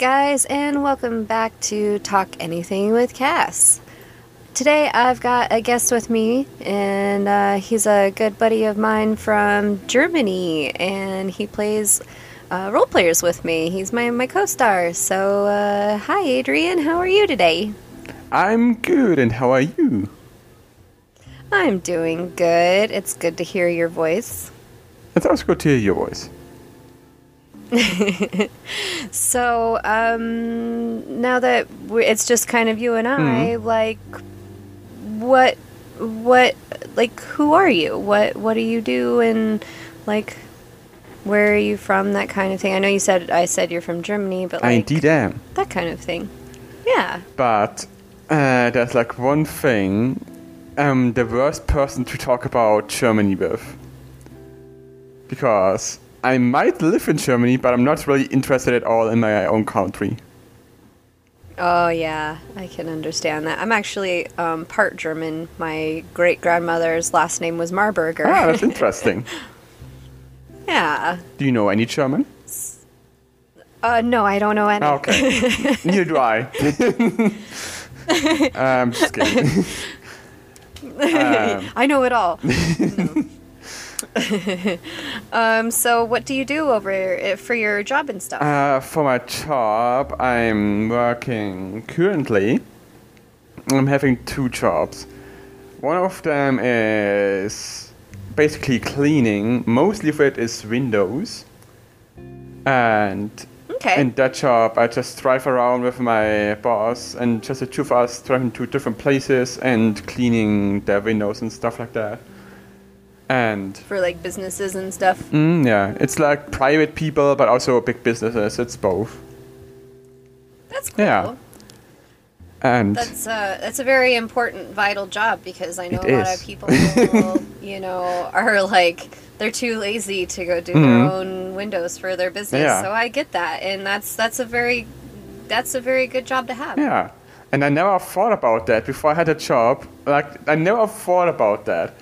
guys, and welcome back to Talk Anything with Cass. Today I've got a guest with me, and uh, he's a good buddy of mine from Germany, and he plays uh, Roll Players with me. He's my, my co star. So, uh, hi Adrian, how are you today? I'm good, and how are you? I'm doing good. It's good to hear your voice. It's always good to hear your voice. So, um, now that it's just kind of you and I, like, what, what, like, who are you? What, what do you do? And, like, where are you from? That kind of thing. I know you said, I said you're from Germany, but, I like, indeed am. that kind of thing. Yeah. But uh, there's like one thing I'm the worst person to talk about Germany with. Because I might live in Germany, but I'm not really interested at all in my own country. Oh, yeah. I can understand that. I'm actually um, part German. My great grandmother's last name was Marburger. Ah, that's interesting. yeah. Do you know any German? Uh, no, I don't know any. Ah, okay. Neither do I. I'm just kidding. Um, I know it all. No. um, so, what do you do over uh, for your job and stuff? Uh, for my job, I'm working currently. I'm having two jobs. One of them is basically cleaning. Mostly of it is windows. And okay. in that job, I just drive around with my boss, and just the two of us driving to different places and cleaning their windows and stuff like that. And for like businesses and stuff. Mm, yeah, it's like private people, but also big businesses. It's both. That's cool. Yeah. And That's uh, that's a very important, vital job because I know a lot is. of people, you know, are like they're too lazy to go do their Mhm. own windows for their business. Yeah. So I get that, and that's that's a very that's a very good job to have. yeah, and I never thought about that before I had a job. Like I never thought about that.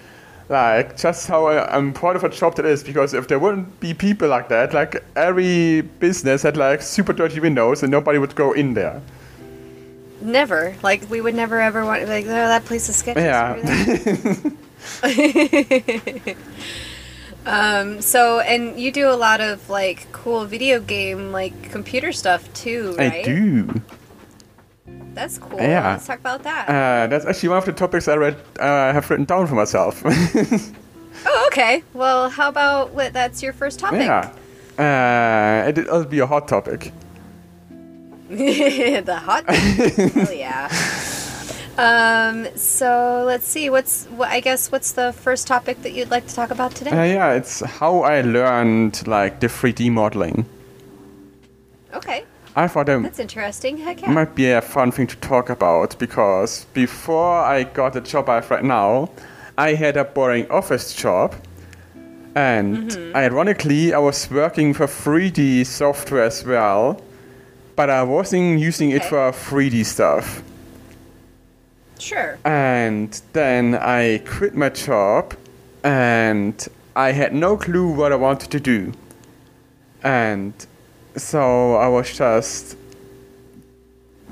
Like just how uh, important of a job that is because if there wouldn't be people like that, like every business had like super dirty windows and nobody would go in there. Never, like we would never ever want like, oh, that place is sketchy. Yeah. um. So, and you do a lot of like cool video game, like computer stuff too, right? I do. That's cool. Yeah. Let's talk about that. Uh, that's actually one of the topics I read. Uh, have written down for myself. oh, okay. Well, how about what? That's your first topic. yeah. Uh, it, it'll be a hot topic. the hot. Hell yeah. Um. So let's see. What's what? I guess what's the first topic that you'd like to talk about today? Uh, yeah, it's how I learned like the 3D modeling. okay. I thought that That's interesting. Heck yeah. might be a fun thing to talk about because before I got the job I have right now, I had a boring office job. And mm-hmm. ironically, I was working for 3D software as well, but I wasn't using it for 3D stuff. Sure. And then I quit my job and I had no clue what I wanted to do. And so I was just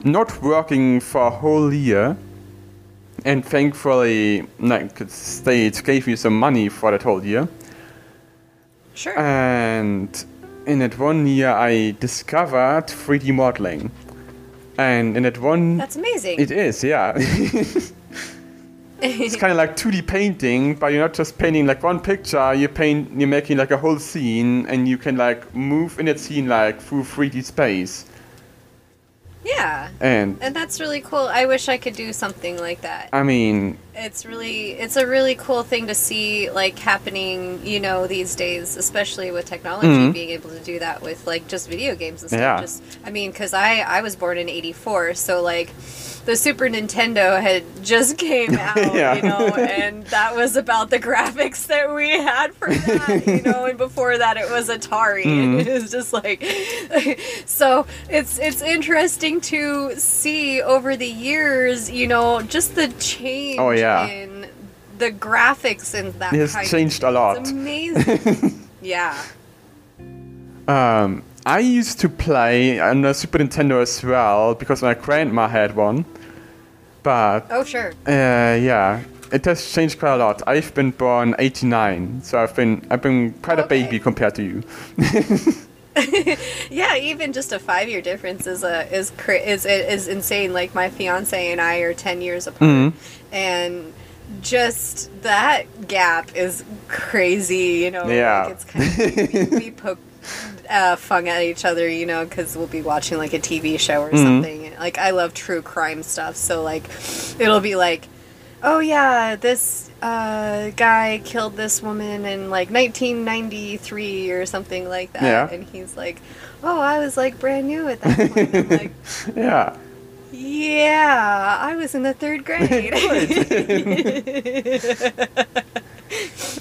not working for a whole year. And thankfully, like, the state gave me some money for that whole year. Sure. And in that one year, I discovered 3D modeling. And in that one That's amazing. it is, yeah. it's kind of like 2D painting, but you're not just painting like one picture. You paint, you're making like a whole scene, and you can like move in that scene like through 3D space. yeah. And And that's really cool. I wish I could do something like that. I mean, It's really it's a really cool thing to see like happening, you know, these days, especially with technology Mhm. being able to do that with like just video games and stuff. Yeah. Just I mean, cuz I I was born in 84, so like the Super Nintendo had just came out, Yeah. you know, and that was about the graphics that we had for that, you know, and before that it was Atari. Mhm. And it was just like so it's it's interesting to see over the years, you know, just the change Oh, yeah. In the graphics and that it has changed a lot. It's amazing. yeah. Um, I used to play on the Super Nintendo as well because my grandma had one. But Oh, sure. uh, yeah, it has changed quite a lot. I've been born '89, so I've been I've been quite a baby compared to you. Yeah, even just a five year difference is a is is is insane. Like my fiance and I are ten years apart, Mhm. and just that gap is crazy. You know, Yeah. like it's kind of we, we poke uh, fun at each other, you know, because we'll be watching like a TV show or Mhm. something. Like I love true crime stuff, so like it'll be like, oh yeah, this uh, guy killed this woman in like 1993 or something like that, Yeah. and he's like, oh, I was like brand new at that point. I'm like, yeah. yeah, I was in the third grade.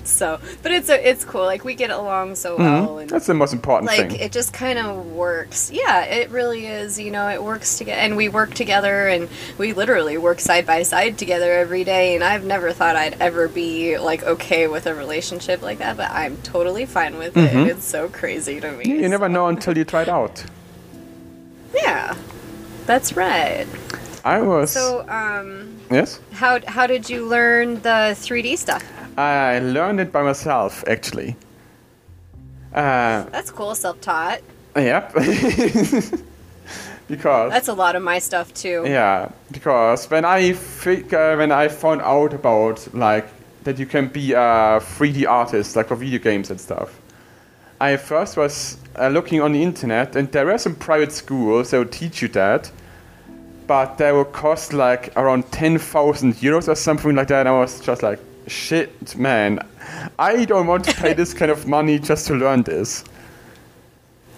so, but it's a, it's cool. Like we get along so well, Mhm. and That's the most important like thing. Like it just kind of works. Yeah, it really is. You know, it works together, and we work together, and we literally work side by side together every day. And I've never thought I'd ever be like okay with a relationship like that, but I'm totally fine with it. Mhm. It's so crazy to me. you, you never know until you try it out. Yeah, that's right. I was So, um, yes. how how did you learn the 3D stuff? I learned it by myself actually. Uh, That's cool, self-taught. yep. because That's a lot of my stuff too. Yeah, because when I think, uh, when I found out about like that you can be a 3D artist like for video games and stuff, I first was uh, looking on the internet and there are some private schools that will teach you that, but they will cost like around 10,000 euros or something like that. And I was just like, shit, man, I don't want to pay this kind of money just to learn this.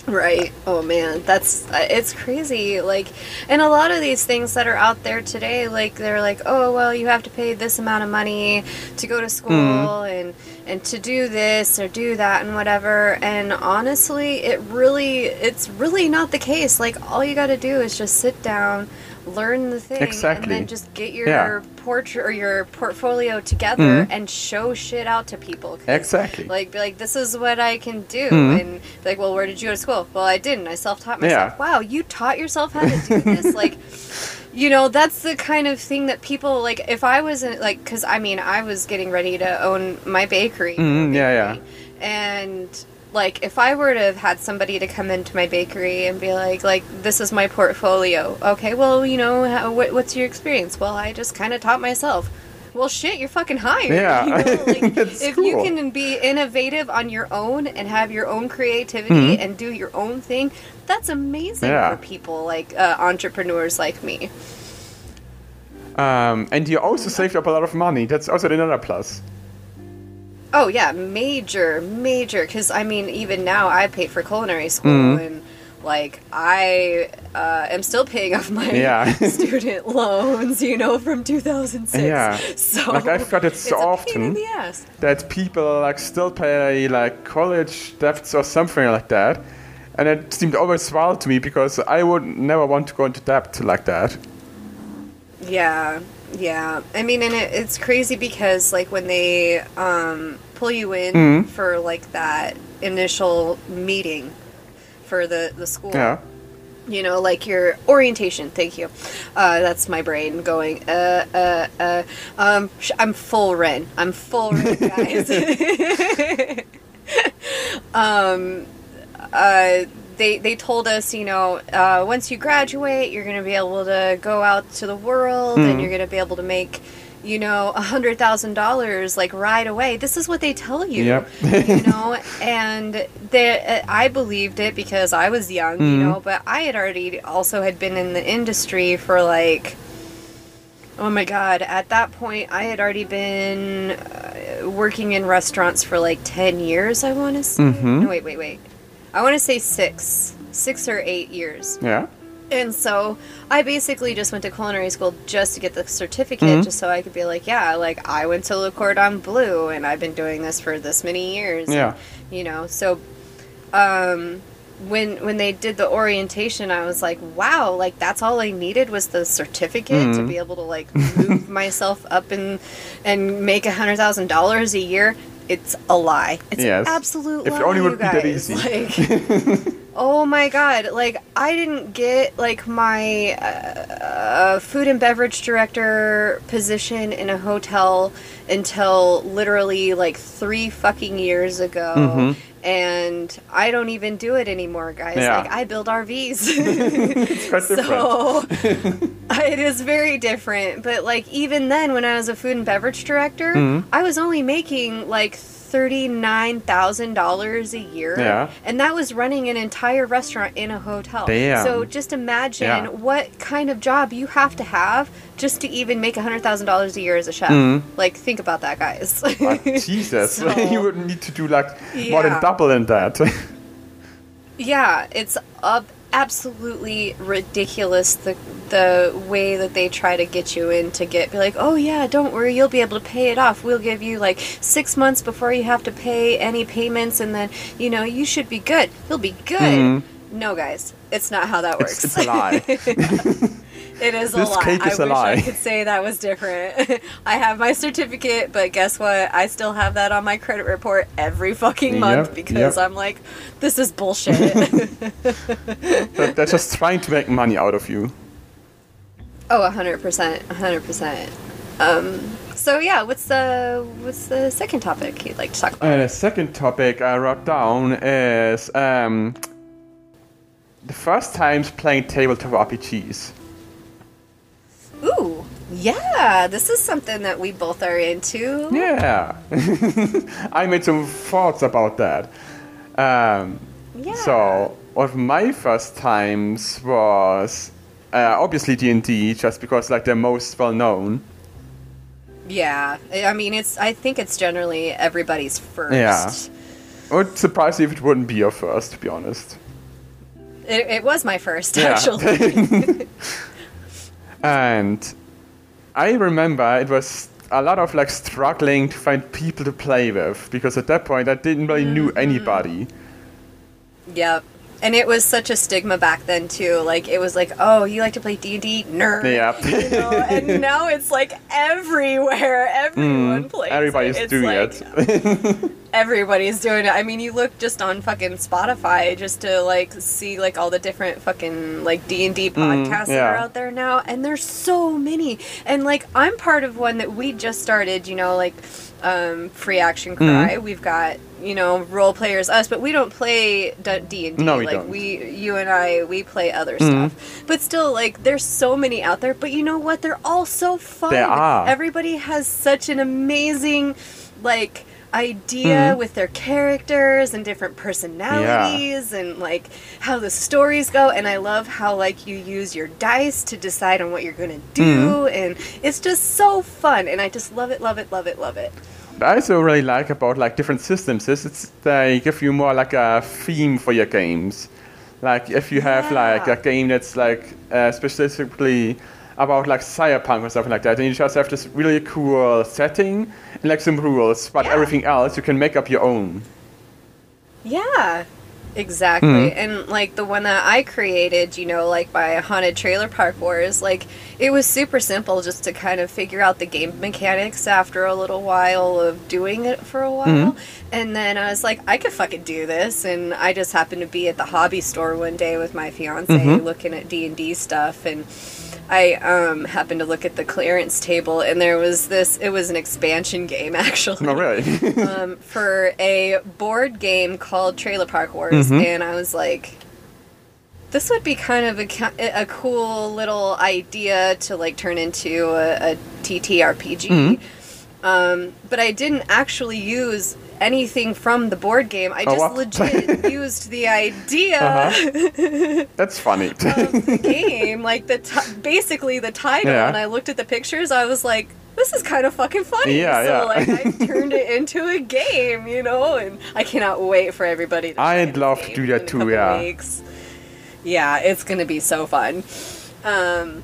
Right. Oh man, that's it's crazy. Like, and a lot of these things that are out there today, like they're like, oh well, you have to pay this amount of money to go to school hmm. and and to do this or do that and whatever. And honestly, it really, it's really not the case. Like, all you got to do is just sit down, learn the thing, Exactly. and then just get your Yeah. portrait or your portfolio together Mhm. and show shit out to people Exactly. like be like this is what I can do Mhm. and be like well where did you go to school well I didn't I self-taught myself Yeah. wow you taught yourself how to do this like you know that's the kind of thing that people like if I wasn't like because I mean I was getting ready to own my bakery Mhm, yeah, yeah. and like if I were to have had somebody to come into my bakery and be like like this is my portfolio okay well you know how, what, what's your experience well I just kind of taught myself well shit you're fucking hired Yeah. you know? like, It's if you can be innovative on your own and have your own creativity Mhm. and do your own thing that's amazing Yeah. for people like uh, entrepreneurs like me Um, and you also saved up a lot of money. That's also another plus. Oh yeah, major, major. Because I mean, even now I paid for culinary school, Mhm. and like I uh, am still paying off my Yeah. student loans. You know, from 2006. Yeah. So Like, I've got it so it's a pain in often. that people like still pay like college debts or something like that. And it seemed always wild to me because I would never want to go into debt like that. Yeah, yeah. I mean, and it, it's crazy because like when they um, pull you in Mhm. for like that initial meeting for the the school. Yeah. you know, like your orientation. Thank you. Uh, that's my brain going. Uh, uh, uh. Um, sh- I'm full Ren. I'm full Ren, guys. um, uh, they they told us, you know, uh, once you graduate, you're gonna be able to go out to the world, and Mm. you're gonna be able to make. You know, a hundred thousand dollars like right away. This is what they tell you Yep. you know and they, uh, i believed it because i was young you Mhm. know but i had already also had been in the industry for like oh my god at that point i had already been uh, working in restaurants for like 10 years i want to say Mhm. no wait wait wait i want to say six six or eight years Yeah. and so I basically just went to culinary school just to get the certificate, Mhm. just so I could be like, yeah, like I went to Le Cordon Bleu and I've been doing this for this many years. Yeah. You know, so um, when when they did the orientation, I was like, wow, like that's all I needed was the certificate to Mhm. be able to like move myself up and and make a hundred thousand dollars a year. It's a lie. It's Yes. an absolute If lie. it only would be that easy. Like, Oh my god! Like I didn't get like my uh, food and beverage director position in a hotel until literally like three fucking years ago, Mhm. And I don't even do it anymore, guys. Yeah. Like I build RVs. It's quite different. So it is very different. But like even then, when I was a food and beverage director, Mhm. I was only making like thirty nine thousand dollars a year, Yeah. and that was running an entire restaurant in a hotel. Damn. So just imagine Yeah. what kind of job you have to have just to even make hundred thousand dollars a year as a chef. Mhm. Like think about that, guys. But Jesus, So- you would need to do like more than double in that. Yeah, it's up absolutely ridiculous the the way that they try to get you in to get be like, "Oh yeah, don't worry, you'll be able to pay it off. We'll give you like 6 months before you have to pay any payments and then, you know, you should be good. You'll be good." Mhm. No, guys. It's not how that works. it's, it's a lie. It is This a lie. cake is I a wish lie. I could say that was different. I have my certificate, but guess what? I still have that on my credit report every fucking month Yep, because yep. I'm like, this is bullshit. They're they're just trying to make money out of you. oh, hundred percent, hundred percent. Um. So yeah, what's the what's the second topic you'd like to talk about? Uh, the second topic I wrote down is um, the first times playing tabletop RPGs. Ooh, yeah, this is something that we both are into. Yeah, I made some thoughts about that. Um, Yeah. So one of my first times was uh, obviously D and D, just because like they're most well known. Yeah, I mean, it's. I think it's generally everybody's first. Yeah. I would surprise me if it wouldn't be your first, to be honest. It, it was my first, Yeah. actually. And I remember it was a lot of like struggling to find people to play with because at that point I didn't really knew Mm-hmm. anybody. Yep. And it was such a stigma back then too. Like it was like, oh, you like to play D and D, nerd. Yeah. You know? and now it's like everywhere. Everyone Mm, plays. everybody's it. Doing like, it. Everybody's doing it. I mean, you look just on fucking Spotify just to like see like all the different fucking like D and D podcasts that are Mm, out there now, and there's so many. And like I'm part of one that we just started. You know, like um, Free Action Mm-hmm. Cry. We've got you know Roll Players us, but we don't play D and D. No, we like don't. we, you and I, we play other Mm-hmm. stuff. But still, like there's so many out there. But you know what? They're all so fun. They are. Everybody has such an amazing like idea Hmm. with their characters and different personalities and like how the stories go and I love how like you use your dice to decide on what you're going to do Hmm. and it's just so fun and I just love it love it love it love it. What I also really like about like different systems is it's they give you more like a theme for your games. Like if you have like a game that's like uh, specifically about like cyberpunk or something like that, and you just have this really cool setting and like some rules, but Yeah. everything else you can make up your own. Yeah. Exactly. Mhm. And like the one that I created, you know, like by Haunted Trailer Park Wars, like it was super simple just to kind of figure out the game mechanics after a little while of doing it for a while. And then I was like, I could fucking do this. And I just happened to be at the hobby store one day with my fiance Mhm. looking at D&D stuff and I um, happened to look at the clearance table, and there was this. It was an expansion game, actually No, really. um, for a board game called Trailer Park Wars, Mhm. and I was like, this would be kind of a, a cool little idea to like turn into a, a TTRPG. Mhm. Um, but I didn't actually use anything from the board game. I Oh, just what? legit used the idea Uh-huh. That's funny. of the game, like the t- basically the title, Yeah. and I looked at the pictures. I was like, "This is kind of fucking funny." Yeah, so yeah. like I turned it into a game, you know, and I cannot wait for everybody. to I'd love to do that too, yeah. weeks. Yeah, it's gonna be so fun. Um,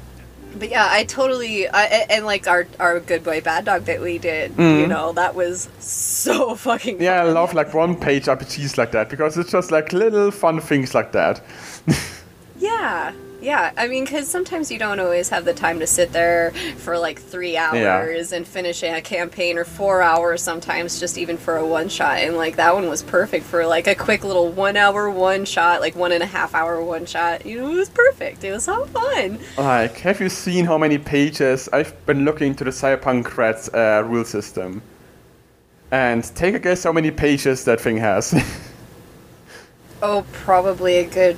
but yeah, I totally I, and like our our good boy bad dog that we did, you Mhm. know, that was so fucking. yeah, I love like one page RPGs like that because it's just like little fun things like that. Yeah, Yeah, I mean, because sometimes you don't always have the time to sit there for like three hours and finish a campaign, or four hours sometimes, just even for a one shot. And like that one was perfect for like a quick little one hour one shot, like one and a half hour one shot. You know, it was perfect. It was so fun. Like, have you seen how many pages I've been looking to the Cyberpunk Reds uh, rule system? And take a guess how many pages that thing has. Oh, probably a good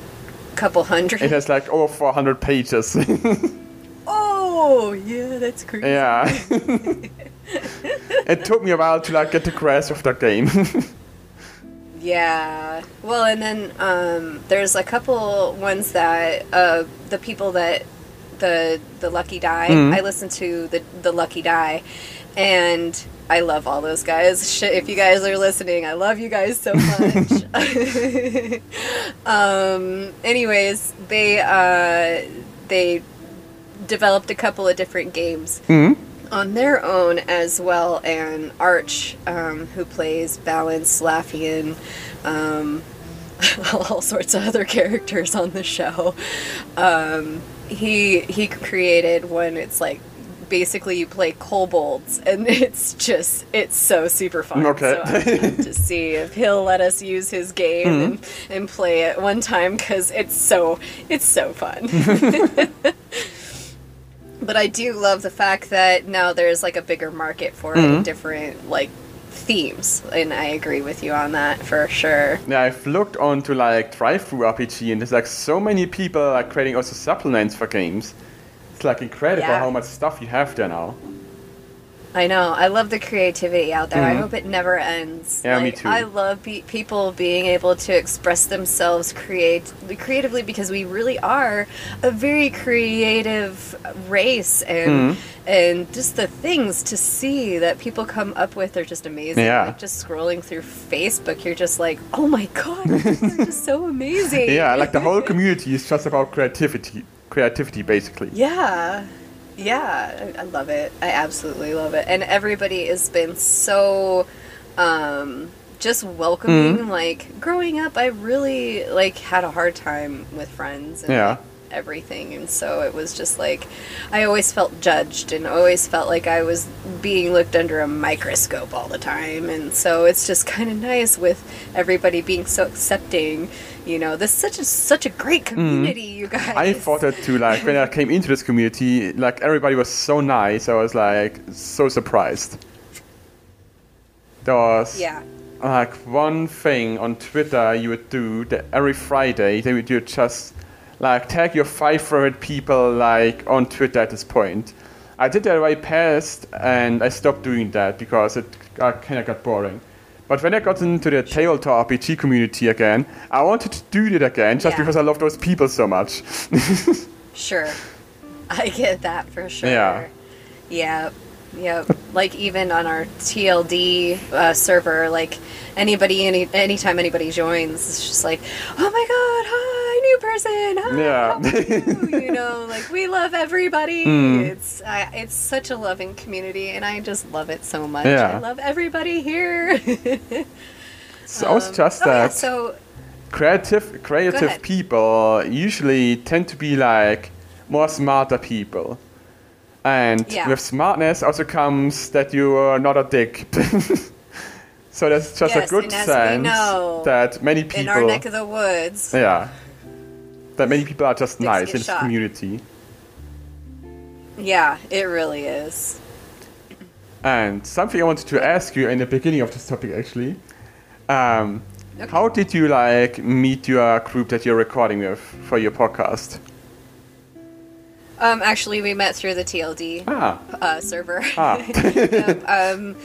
couple hundred. it has like over 400 pages. oh, yeah, that's crazy. yeah. it took me a while to like get the grasp of that game. Yeah. Well, and then um, there's a couple ones that uh, the people that the the Lucky Die. Mhm. I listen to the the Lucky Die, and I love all those guys. If you guys are listening, I love you guys so much. um. Anyways, they uh they developed a couple of different games hmm on their own as well, and Arch, um, who plays Balance, Laffian, um, all sorts of other characters on the show. Um, he he created one. It's like basically you play kobolds, and it's just it's so super fun. Okay. So to see if he'll let us use his game and, and play it one time because it's so it's so fun. But I do love the fact that now there's like a bigger market for it, Mhm. different like themes, and I agree with you on that for sure. Yeah, I've looked onto like DriveThruRPG, and there's like so many people like creating also supplements for games. Like incredible Yeah. how much stuff you have there now. I know. I love the creativity out there. I Mhm. hope it never ends. Yeah, me too. I love be- people being able to express themselves create creatively because we really are a very creative race, and Mhm. and just the things to see that people come up with are just amazing. Yeah. Like just scrolling through Facebook, you're just like, oh my god, they're just so amazing. Yeah, like the whole community is just about creativity, creativity basically. Yeah. Yeah, I, I love it. I absolutely love it. And everybody has been so um just welcoming Mhm. like growing up I really like had a hard time with friends and Yeah. like, everything and so it was just like I always felt judged and always felt like I was being looked under a microscope all the time and so it's just kind of nice with everybody being so accepting you know this is such a such a great mm. community you guys. I thought that too. Like when I came into this community, like everybody was so nice. I was like so surprised. There was yeah like one thing on Twitter you would do that every Friday. They would you just like tag your five favorite people like on Twitter at this point. I did that way past, and I stopped doing that because it uh, kind of got boring. But when I got into the tabletop RPG community again, I wanted to do it again just Yeah. because I love those people so much. Sure. I get that for sure. Yeah. Yeah. Yep. like even on our TLD uh, server, like anybody, any anytime anybody joins, it's just like, oh my god, hi, new person, hi, Yeah. how are you? you know, like we love everybody. Mm. It's I, it's such a loving community, and I just love it so much. Yeah. I love everybody here. so it's Um, just oh, yeah, that so creative creative people usually tend to be like more smarter people and Yeah. with smartness also comes that you are not a dick so that's just Yes, a good sense that many people in our neck of the woods, yeah that many people are just nice in this community yeah, it really is. and something i wanted to ask you in the beginning of this topic actually um, Okay. how did you like meet your group that you're recording with for your podcast Um, actually, we met through the TLD ah uh, server. ah um,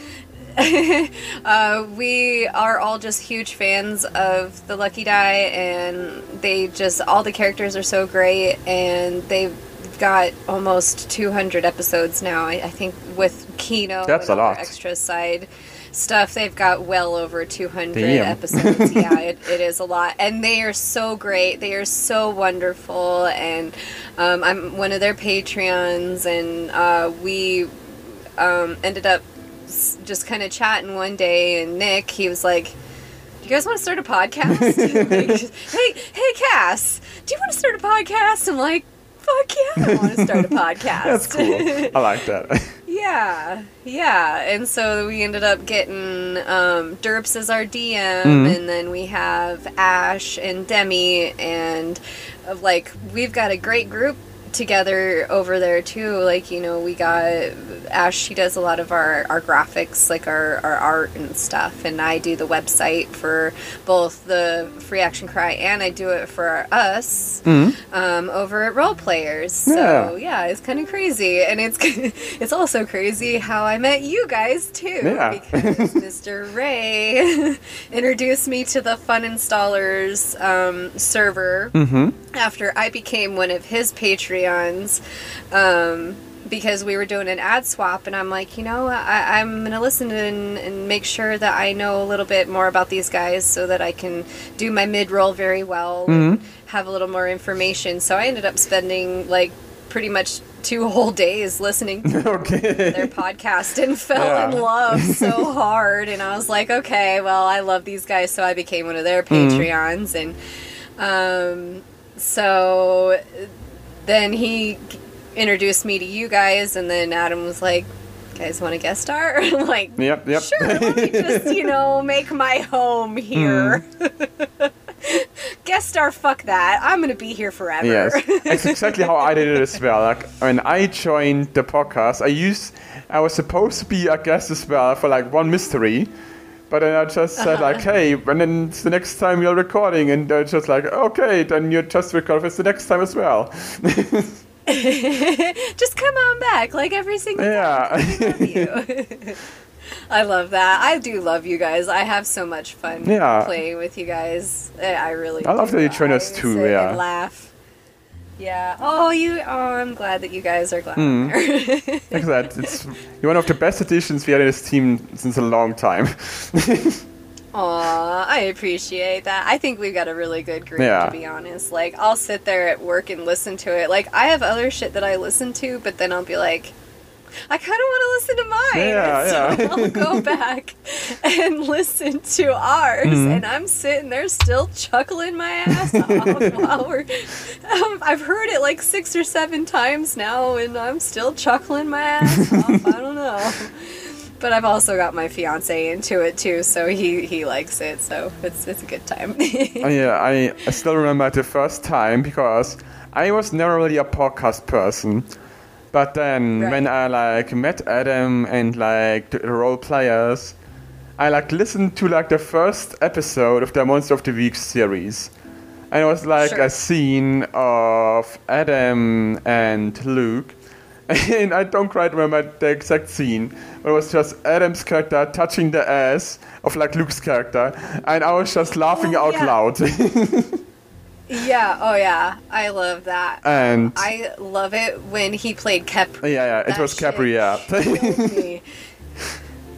uh, we are all just huge fans of the Lucky Die, and they just all the characters are so great, and they've got almost 200 episodes now. I, I think with Kino That's and a lot. extra side stuff, they've got well over 200 Damn. episodes. yeah, it, it is a lot, and they are so great. They are so wonderful, and um, I'm one of their Patreons, and uh, we um, ended up just kind of chatting one day, and Nick, he was like, "Do you guys want to start a podcast?" like, hey, hey, Cass, do you want to start a podcast? I'm like, Fuck yeah, I want to start a podcast. That's cool. I like that. Yeah, yeah. And so we ended up getting um, Derps as our DM, Mhm. and then we have Ash and Demi, and uh, like we've got a great group together over there too. Like you know, we got Ash. She does a lot of our our graphics, like our our art and stuff, and I do the website for both the Free Action Cry and I do it for us Mhm. um, over at Roll Players. So yeah, it's kind of crazy, and it's it's also crazy how I met you guys too. Yeah. Because Mr. Ray introduced me to the Fun Installers um, server Mm-hmm. after I became one of his Patreons. Um, because we were doing an ad swap, and I'm like, you know, I, I'm going to listen and, and make sure that I know a little bit more about these guys so that I can do my mid roll very well and have a little more information. So I ended up spending like pretty much two whole days listening to Okay. their podcast and fell Yeah. in love so hard and i was like okay well i love these guys so i became one of their patreons and um, so then he introduced me to you guys and then adam was like guys want to guest star? I'm like Yep, yep. sure let me just you know make my home hmm. here. Guest star fuck that. I'm gonna be here forever. Yes, that's exactly how I did it as well. Like when I joined the podcast, I used I was supposed to be a guest as well for like one mystery, but then I just said like, hey, and then it's the next time you're recording, and they're just like, okay, then you just record for the next time as well. just come on back like every single yeah, you. I love that. I do love you guys. I have so much fun Yeah. playing with you guys. I I really. I love do. that you join us too, yeah. Laugh. Yeah. Oh, you. Oh, I'm glad that you guys are glad. Mm. Like that. It's you're one of the best additions we had in this team since a long time. Aw, I appreciate that. I think we've got a really good group, Yeah. to be honest. Like, I'll sit there at work and listen to it. Like, I have other shit that I listen to, but then I'll be like, I kind of want to listen to mine. Yeah, so yeah. I'll go back and listen to ours, Mm-hmm. and I'm sitting there still chuckling my ass off while we're. Um, I've heard it like six or seven times now, and I'm still chuckling my ass off. I don't know. But I've also got my fiance into it too, so he he likes it, so it's it's a good time. Oh, yeah, I, I still remember the first time because I was never really a podcast person. But then Right. when I like met Adam and like the Roll Players, I like listened to like the first episode of the Monster of the Week series. And it was like Sure. a scene of Adam and Luke. And I don't quite remember the exact scene, but it was just Adam's character touching the ass of like Luke's character, and I was just laughing Oh, out yeah. loud. yeah, oh yeah, I love that. and I love it when he played Kep. yeah, yeah, it was Capri, yeah.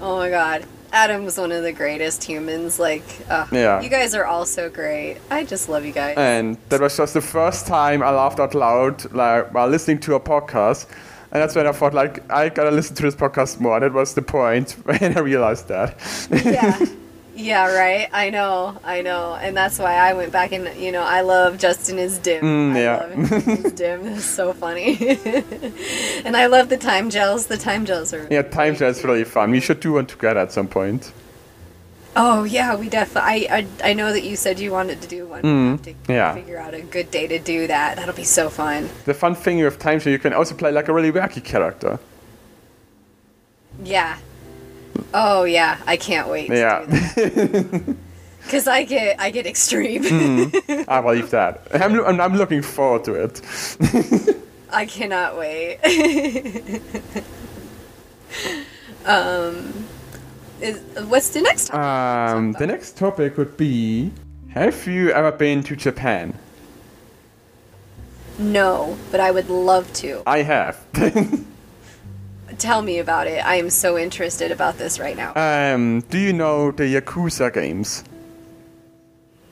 oh my god. Adam was one of the greatest humans. Like, uh, Yeah. you guys are all so great. I just love you guys. and that was just the first time I laughed out loud, like while listening to a podcast. And that's when I thought, like, I gotta listen to this podcast more. That was the point when I realized that. yeah. Yeah, right. I know, I know, and that's why I went back and you know I love Justin is dim. Mm, I yeah. his dim. It's so funny, and I love the time gels. The time gels are. yeah, time is really fun. We should do one together at some point. Oh yeah, we definitely. I, I I know that you said you wanted to do one. Mm, to yeah. figure out a good day to do that. That'll be so fun. The fun thing with time share, you can also play like a really wacky character. Yeah. Oh yeah, I can't wait. Yeah. Because I get I get extreme. Mm. I believe that. I'm, I'm, I'm looking forward to it. I cannot wait. um, is, what's the next topic? Um, the next topic would be Have you ever been to Japan? no, but I would love to. I have. Tell me about it. I am so interested about this right now. um, do you know the Yakuza games?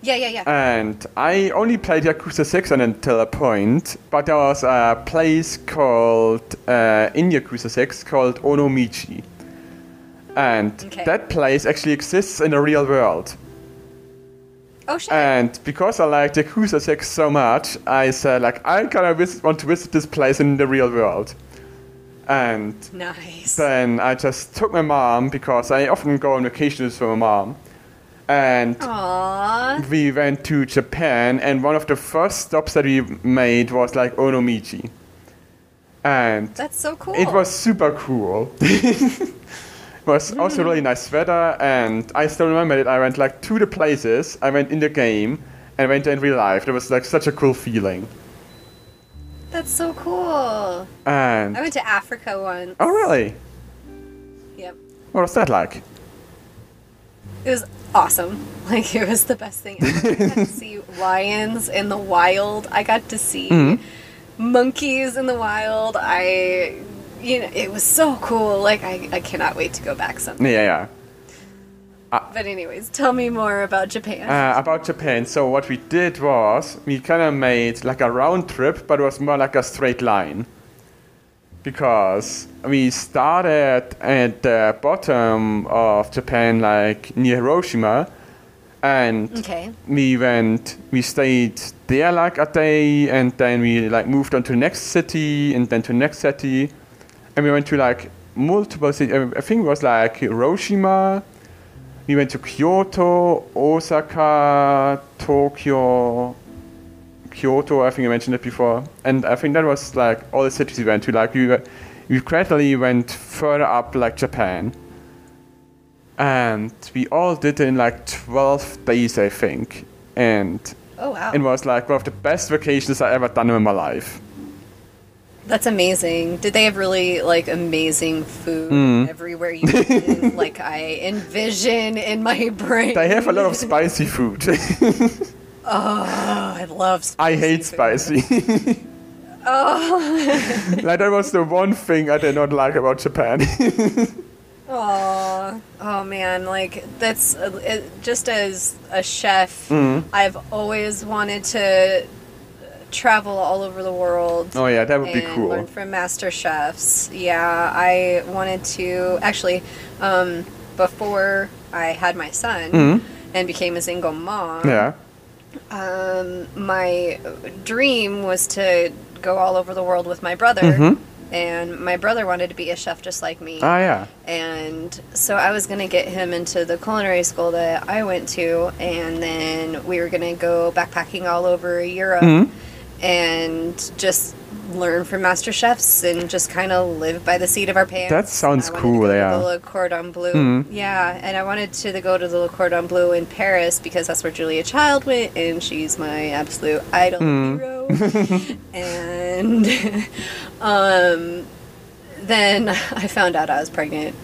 yeah, yeah, yeah. And I only played Yakuza 6 until a point, but there was a place called, uh, in Yakuza 6, called Onomichi. And Okay. that place actually exists in the real world. Oh shit. And because I liked Yakuza 6 so much, I said like I kind of want to visit this place in the real world. And nice. then I just took my mom because I often go on vacations with my mom. And Aww. we went to Japan, and one of the first stops that we made was like Onomichi. And That's so cool. it was super cool. it was also mm. really nice weather, and I still remember it. I went like to the places. I went in the game and went in real life. It was like such a cool feeling. That's so cool. I went to Africa once. oh, really? Yep. What was that like? It was awesome. Like it was the best thing ever. I got to see lions in the wild. I got to see Mhm. monkeys in the wild. I you know, it was so cool. Like I, I cannot wait to go back someday. Yeah, yeah. But anyways, tell me more about Japan. Uh, about Japan. So what we did was we kind of made like a round trip, but it was more like a straight line. Because we started at the bottom of Japan, like near Hiroshima, and okay. we went, we stayed there like a day, and then we like moved on to the next city, and then to the next city, and we went to like multiple cities. I think it was like Hiroshima. We went to Kyoto, Osaka, Tokyo, Kyoto. I think I mentioned it before, and I think that was like all the cities we went to. Like we were, we gradually went further up, like Japan, and we all did it in like twelve days, I think, and Oh wow. it was like one of the best vacations I ever done in my life. That's amazing. Did they have really like amazing food Mm. everywhere you went? like I envision in my brain. They have a lot of spicy food. Oh, I love spicy I hate food. spicy. Oh. like that was the one thing I did not like about Japan. Oh, oh man, like that's uh, it, just as a chef, Mm. I've always wanted to travel all over the world. oh yeah, that would be cool. learn from master chefs. Yeah, I wanted to actually um, before I had my son Mhm. and became a single mom. Yeah. Um, my dream was to go all over the world with my brother, Mhm. and my brother wanted to be a chef just like me. Ah yeah. And so I was going to get him into the culinary school that I went to, and then we were going to go backpacking all over Europe Mhm. And just learn from master chefs and just kind of live by the seat of our pants. That sounds cool, yeah. The Le Cordon Bleu. Mhm. Yeah, and I wanted to go to the Le Cordon Bleu in Paris because that's where Julia Child went, and she's my absolute idol Mm. hero. and um, then I found out I was pregnant,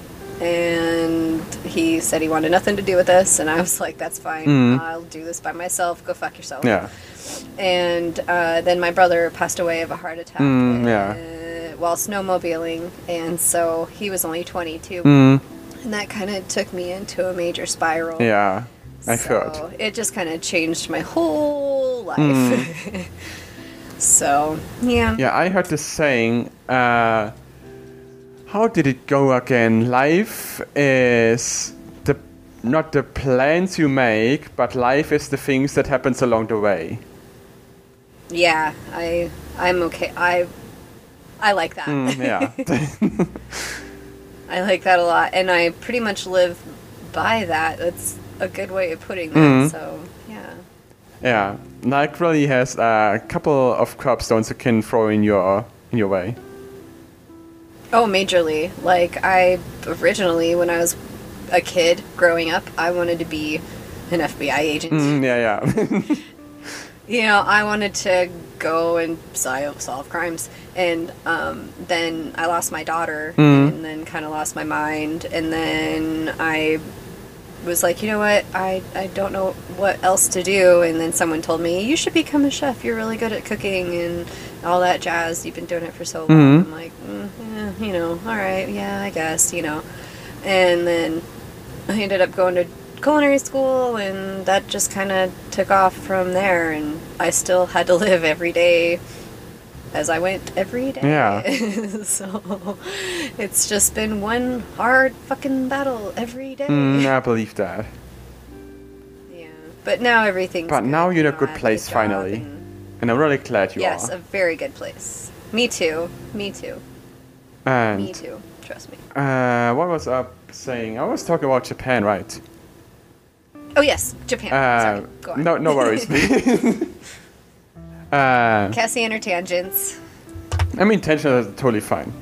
and he said he wanted nothing to do with this, and I was like, "That's fine. Mm. I'll do this by myself. Go fuck yourself." Yeah. And uh, then my brother passed away of a heart attack Mm, yeah. uh, while snowmobiling, and so he was only 22, Mm, and that kind of took me into a major spiral. yeah. I've so heard. It just kind of changed my whole life. Mm. so, yeah. Yeah, I heard this saying. Uh, how did it go again? Life is the not the plans you make, but life is the things that happens along the way. Yeah, I I'm okay. I I like that. Mm, yeah. I like that a lot, and I pretty much live by that. That's a good way of putting that. Mhm. So yeah. yeah. Like really has a couple of curbstones you can throw in your in your way. Oh, majorly. Like I originally, when I was a kid growing up, I wanted to be an FBI agent. Mm, yeah, yeah. You know, I wanted to go and solve, crimes, and um, then I lost my daughter, Mm. and then kind of lost my mind, and then I was like, you know what, I I don't know what else to do, and then someone told me you should become a chef. You're really good at cooking and all that jazz. You've been doing it for so long. Mhm. I'm like, mm, yeah, you know, all right, yeah, I guess, you know, and then I ended up going to culinary school and that just kind of took off from there and I still had to live every day as I went every day. Yeah. so it's just been one hard fucking battle every day. mm, I believe that. Yeah. but now everything's. But now you're in a good place finally. and- And I'm really glad you yes, are. Yes, a very good place. Me too. Me too. and Me too. Trust me. Uh, what was I saying? I was talking about Japan, right? Oh yes, Japan. Uh, Sorry. Go on. no, no worries. uh, Cassian tangents. I mean, tangents are totally fine.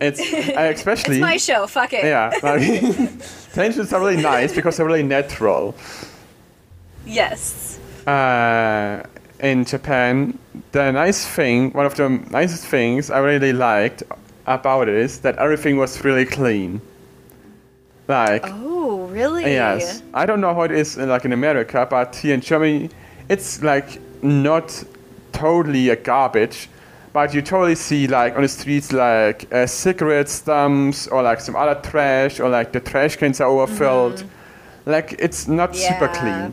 It's I especially It's my show. Fuck it. yeah. Tensions are really nice because they're really natural. Yes. Uh, in Japan, the nice thing, one of the nicest things I really liked about it is that everything was really clean. Like Oh, really? Yes, I don't know how it is in, like in America, but here in Germany, it's like not totally a garbage, but you totally see like on the streets like uh, cigarette stumps or like some other trash or like the trash cans are overfilled. Like it's not super clean,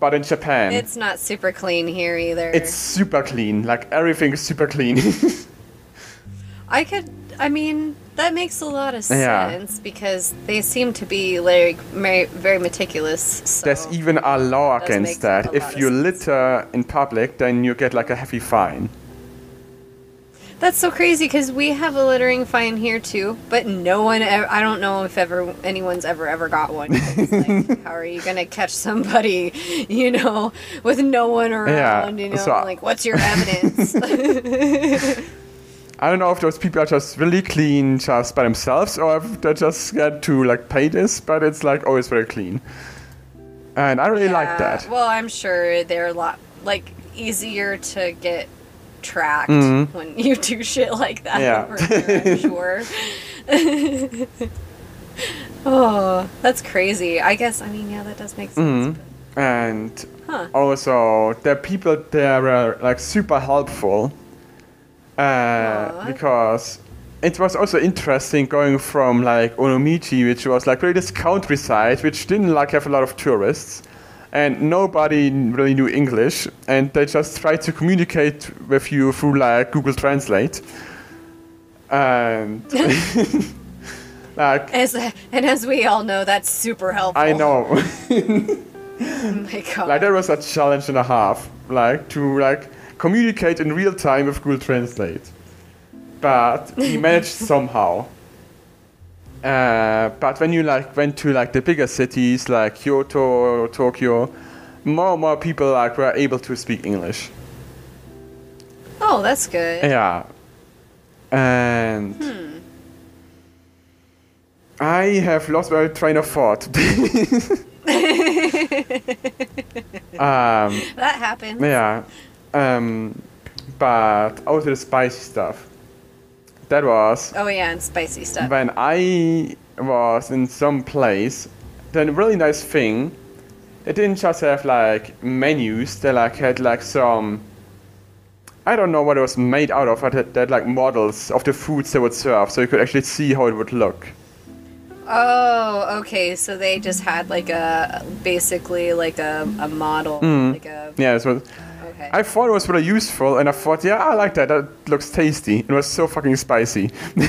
but in Japan, It's not super clean here either. it's super clean. Like everything is super clean. I could. I mean, that makes a lot of Yeah. sense because they seem to be like very, very meticulous. So. There's even a law against that. If you sense. litter in public, then you get like a heavy fine. That's so crazy because we have a littering fine here too, but no one. ev- I don't know if ever anyone's ever ever got one. like, how are you gonna catch somebody, you know, with no one around? you know, so- like what's your evidence? I don't know if those people are just really clean just by themselves or if they just scared to like pay this, but it's like always very clean. And I really like that. Well, I'm sure they're a lot like easier to get tracked Mhm. when you do shit like that. Yeah. over here, I'm sure. oh, that's crazy. I guess. I mean, yeah, that does make sense. Mhm. And Huh. also the people there are like super helpful. Uh, because it was also interesting going from like Onomichi, which was like really this countryside, which didn't like have a lot of tourists, and nobody really knew English, and they just tried to communicate with you through like Google Translate. And like As and as we all know, that's super helpful. I know. Oh my god. like that was a challenge and a half like to like communicate in real time with google translate but we managed somehow uh, but when you like went to like the bigger cities like kyoto or tokyo more and more people like were able to speak english oh, that's good. yeah and hmm. i have lost my train of thought um That happens. Yeah. Um, but also the spicy stuff. That was Oh yeah, and spicy stuff. when I was in some place. Then a really nice thing. They didn't just have like menus. They like had like some. I don't know what it was made out of, but they had like models of the foods they would serve, so you could actually see how it would look. Oh, okay. So they just had like a basically like a, a model, Mm. like a Yeah, was. Okay. I thought it was really useful, and I thought, yeah, I like that. That looks tasty. It was so fucking spicy.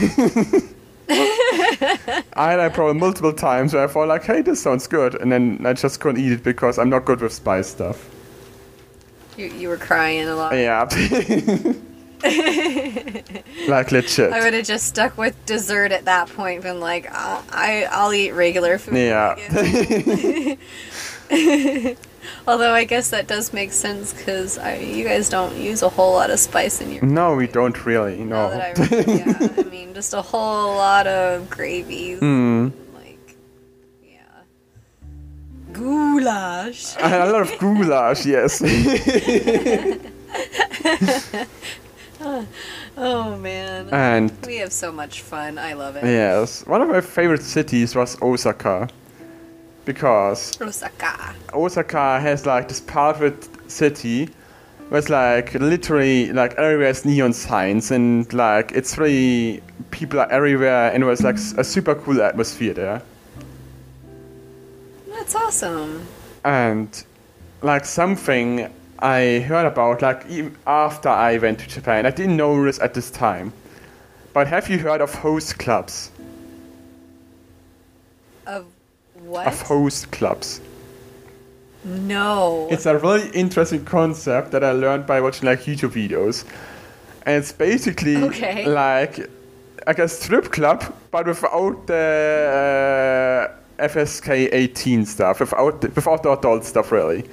I had that problem multiple times where I thought, like, hey, this sounds good, and then I just couldn't eat it because I'm not good with spice stuff. you, you were crying a lot. Yeah. like legit. I would have just stuck with dessert at that point, been like, I'll, I I'll eat regular food. Yeah. Although I guess that does make sense because you guys don't use a whole lot of spice in your. no, we don't really. No. I, yeah, I mean, just a whole lot of gravies. Mm. Like, yeah. Goulash. a lot of goulash, yes. Oh man. and we have so much fun. I love it. yes, one of my favorite cities was Osaka. Because Osaka. Osaka has like this part of the city where it's like literally like everywhere is neon signs and like it's really people are everywhere and it was like a super cool atmosphere there. That's awesome. And like something I heard about like even after I went to Japan, I didn't know this at this time. But have you heard of host clubs? Of what? Of host clubs. No. It's a really interesting concept that I learned by watching like YouTube videos. And it's basically Okay. like like a strip club, but without the uh, FSK 18 stuff, without the, without the adult stuff, really.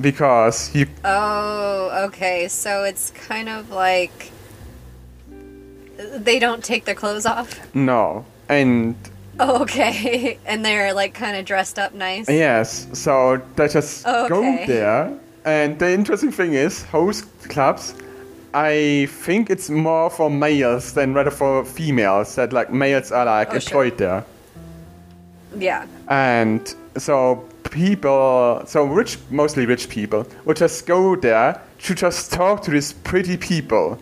Because you oh, okay. So it's kind of like they don't take their clothes off. no, and Oh, okay. And they're like kind of dressed up nice. yes, so they just Oh, go there. And the interesting thing is, host clubs, I think it's more for males than rather for females. That like males are like Oh, sure. employed there. Yeah. And so people, so rich, mostly rich people, would just go there to just talk to these pretty people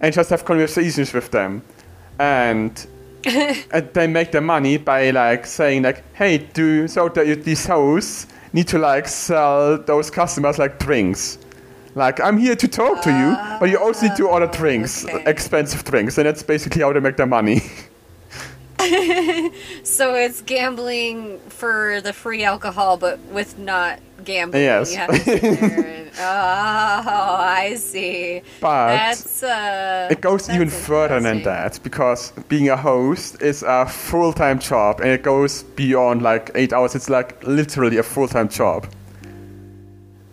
and just have conversations with them. And they make their money by like saying like, hey, do so the, these hosts need to like sell those customers like drinks. Like I'm here to talk to you, but you also need to order ah, drinks, okay. expensive drinks, and that's basically how they make their money. So it's gambling for the free alcohol, but with not gambling. Yes. You have to sit there and, oh, I see. But That's uh. It goes even further than that because being a host is a full time job and it goes beyond like eight hours. It's like literally a full time job.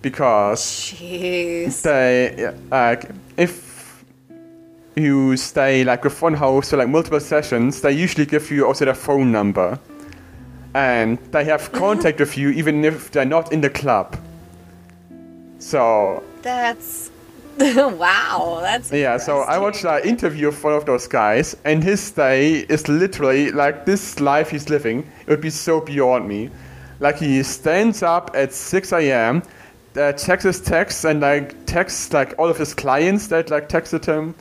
Because Jeez. they, like, if you stay like with one host for like multiple sessions, they usually give you also their phone number. And they have contact with you even if they're not in the club. So That's. wow. That's. Yeah, so I watched an interview of one of those guys, and his day is literally like this life he's living. It would be so beyond me. Like he stands up at 6 a.m., uh, checks his texts, and like texts like all of his clients that like texted him,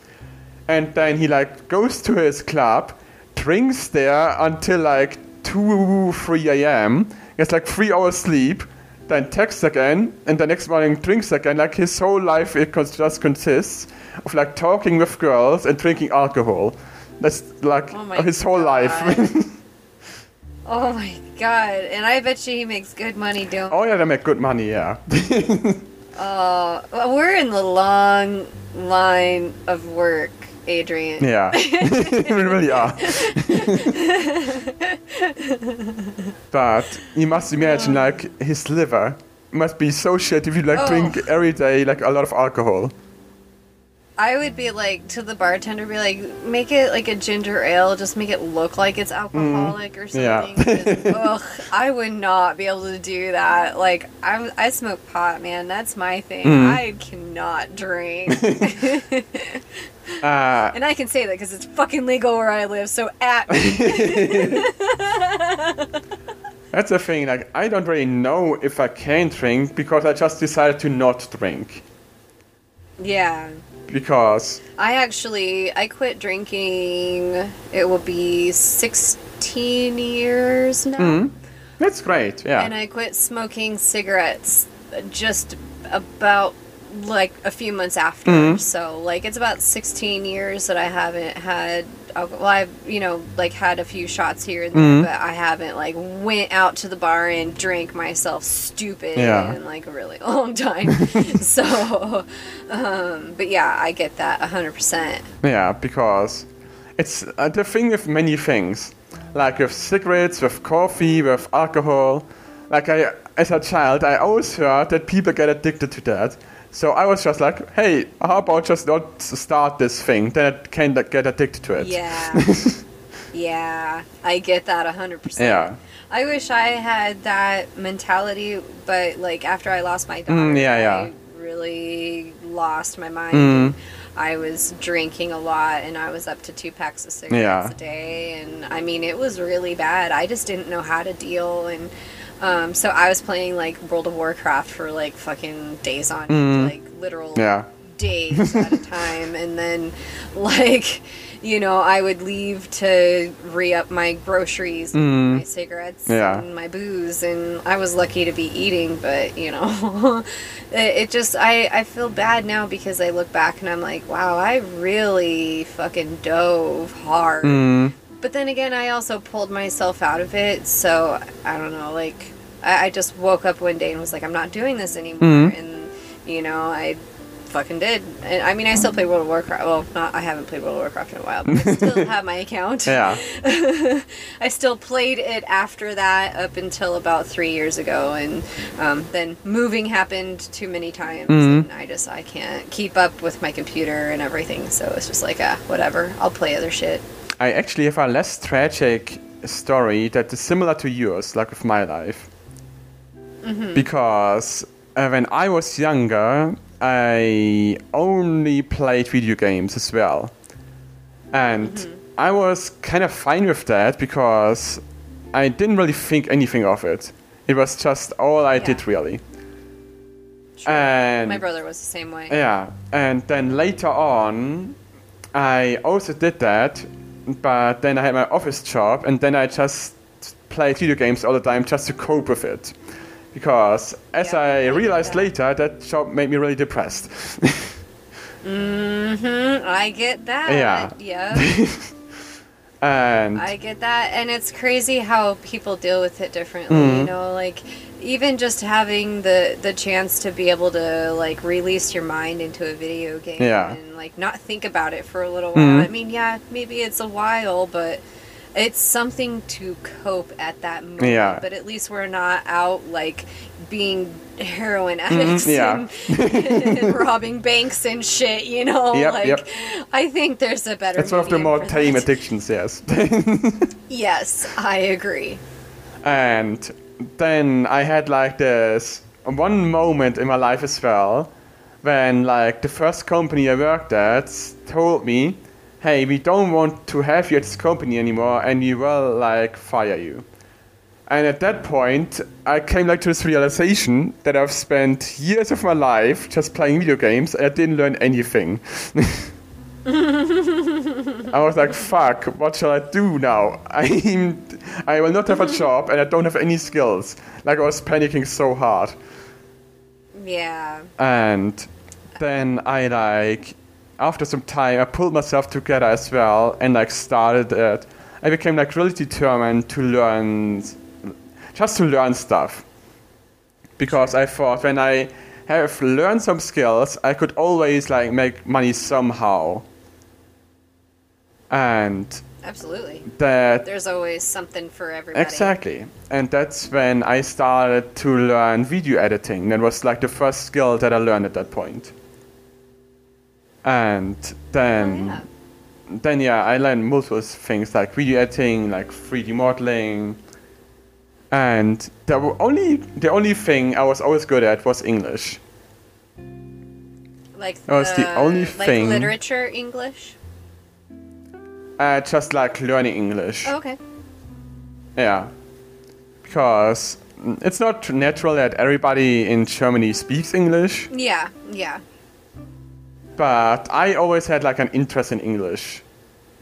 and then he like goes to his club, drinks there until like 2, 3 a.m. Gets like three hours sleep, then texts again, and the next morning drinks again. Like his whole life, it just consists of like talking with girls and drinking alcohol. That's like Oh his whole life. Oh my god. And I bet you he makes good money doing. oh yeah, they make good money. Yeah. Oh, uh, well, we're in the long line of work, Adrian. yeah. we really are. but you must imagine like his liver must be so shit if you like Oh. drink every day like a lot of alcohol. I would be like to the bartender, be like, make it like a ginger ale, just make it look like it's alcoholic or something. Yeah. Ugh, I would not be able to do that. Like, I I smoke pot, man. That's my thing. Mm. I cannot drink, Uh, and I can say that because it's fucking legal where I live. So at me. that's the thing. Like I don't really know if I can drink because I just decided to not drink yeah. Because I actually I quit drinking. It will be sixteen years now. Mhm. that's great. Yeah. and I quit smoking cigarettes just about like a few months after. Mhm. So like it's about 16 years that I haven't had alcohol. Well, I've you know like had a few shots here and there, Mhm. but I haven't like went out to the bar and drank myself stupid Yeah. in like a really long time. so, um, but yeah, I get that 100. percent Yeah, because it's uh, the thing with many things, like with cigarettes, with coffee, with alcohol. Like I, as a child, I always heard that people get addicted to that. So I was just like, hey, how about just not start this thing? Then I can get addicted to it. Yeah. yeah, I get that 100. percent Yeah. I wish I had that mentality, but like after I lost my daughter, Mm, yeah, yeah. I really lost my mind. Mm. I was drinking a lot, and I was up to two packs of cigarettes Yeah. a day, and I mean it was really bad. I just didn't know how to deal, and um, so I was playing like World of Warcraft for like fucking days on, Mm. like literal Yeah. days at a time and then like you know i would leave to re-up my groceries Mm. my cigarettes Yeah. and my booze and i was lucky to be eating but you know it, it just I, I feel bad now because i look back and i'm like wow i really fucking dove hard Mm. But then again i also pulled myself out of it so i don't know like I, I just woke up one day and was like, I'm not doing this anymore. Mhm. And, you know, I fucking did. And, I mean, I still play World of Warcraft. Well, not, I haven't played World of Warcraft in a while, but I still have my account. Yeah. I still played it after that up until about three years ago, and um, then moving happened too many times, Mhm. and I just I can't keep up with my computer and everything. So it's just like ah, whatever. I'll play other shit. I actually have a less tragic story that is similar to yours, like with my life. Because uh, when I was younger, I only played video games as well. And I was kind of fine with that because I didn't really think anything of it. It was just all I Yeah. did, really. Sure. And my brother was the same way. yeah, and then later on, I also did that, but then I had my office job, and then I just played video games all the time just to cope with it. Because as Yeah, I I realized that. later, that job made me really depressed. Mm-hmm. I get that. Yeah. Yeah. and I get that, and it's crazy how people deal with it differently. Mm-hmm. You know, like even just having the the chance to be able to like release your mind into a video game Yeah. and like not think about it for a little while. Mhm. I mean, yeah, maybe it's a while, but it's something to cope at that moment. Yeah. But at least we're not out like being heroin addicts Mm-hmm. yeah. and, and robbing banks and shit. You know, Yep, like yep. I think there's a better. it's one of the more tame addictions, yes. Yes, I agree. And then I had like this one moment in my life as well when like the first company I worked at told me, "Hey, we don't want to have you at this company anymore, and we will like fire you." And at that point, I came like to this realization that I've spent years of my life just playing video games and I didn't learn anything. I was like, fuck, what shall I do now? I'm, I will not have a job and I don't have any skills. Like, I was panicking so hard. Yeah. And then I, like, after some time, I pulled myself together as well and, like, started it. I became, like, really determined to learn, just to learn stuff. Because I thought when I have learned some skills, I could always, like, make money somehow. And Absolutely. that There's always something for everybody. Exactly. And that's when I started to learn video editing. That was like the first skill that I learned at that point. And then Oh, yeah. then yeah, I learned multiple things like video editing, like 3D modeling. And the only the only thing I was always good at was English. Like That was the only like thing- literature English. Uh, just like learning English. Oh, okay. Yeah. Because it's not natural that everybody in Germany speaks English. Yeah, yeah. but I always had like an interest in English,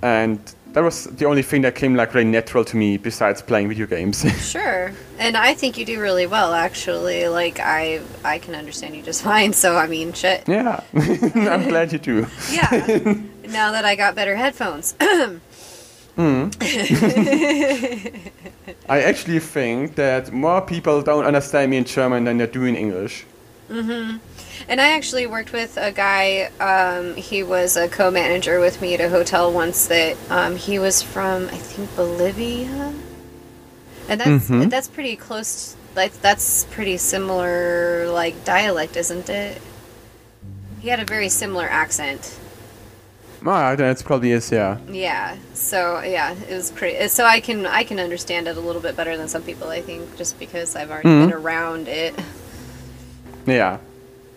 and that was the only thing that came like really natural to me besides playing video games. Sure. And I think you do really well actually. Like I I can understand you just fine. So I mean, shit. yeah, I'm glad you do. Yeah. Now that I got better headphones. I actually think that more people don't understand me in German than they do in English. And I actually worked with a guy. Um, he was a co-manager with me at a hotel once. That um, he was from, I think, Bolivia, and that's Mhm. that's pretty close. Like that's pretty similar, like dialect, isn't it? He had a very similar accent. Ah, that's probably is, yeah. Yeah. So yeah, it was pretty. So I can I can understand it a little bit better than some people. I think just because I've already Mhm. been around it. Yeah.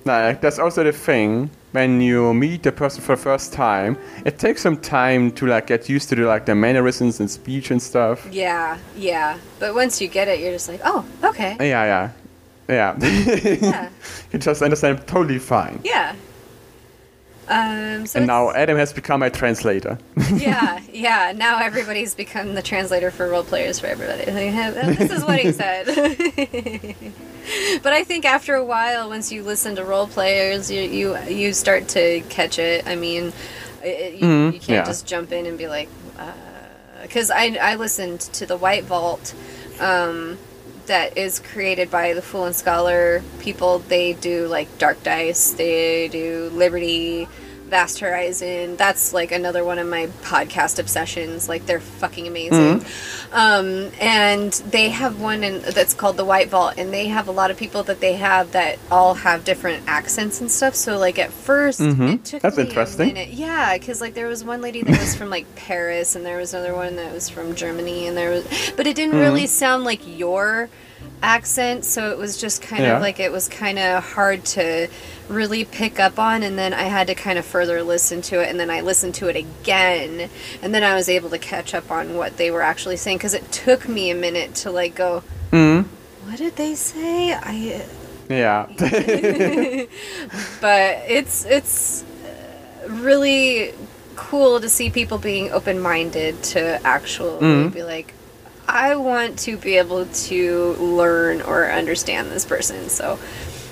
Like, that's also the thing when you meet the person for the first time. It takes some time to like get used to the, like the mannerisms and speech and stuff. Yeah, yeah. But once you get it, you're just like, oh, okay. Yeah, yeah, yeah. Yeah. you just understand totally fine. Yeah. Um, so and now Adam has become my translator. yeah, yeah. Now everybody's become the translator for Roll Players for everybody. "Oh, This is what he said. but I think after a while, once you listen to Roll Players, you you, you start to catch it. I mean, it, you, Mhm, you can't yeah. just jump in and be like, because I I listened to the White Vault. Um, that is created by the Fool and Scholar people. They do like Dark Dice, they do Liberty, Vast Horizon. That's like another one of my podcast obsessions. Like they're fucking amazing. Um, and they have one in, that's called the White Vault, and they have a lot of people that they have that all have different accents and stuff. So like at 1st Mhm. it took That's interesting. A minute. Yeah, because like there was one lady that was from like Paris, and there was another one that was from Germany, and there was, but it didn't really Mm-hmm. sound like your accent, so it was just kind Yeah. of like it was kind of hard to really pick up on and then I had to kind of further listen to it and then I listened to it again and then I was able to catch up on what they were actually saying cuz it took me a minute to like go Mm. what did they say? I Yeah. but it's it's uh, really cool to see people being open-minded to actually Mhm. be like I want to be able to learn or understand this person. So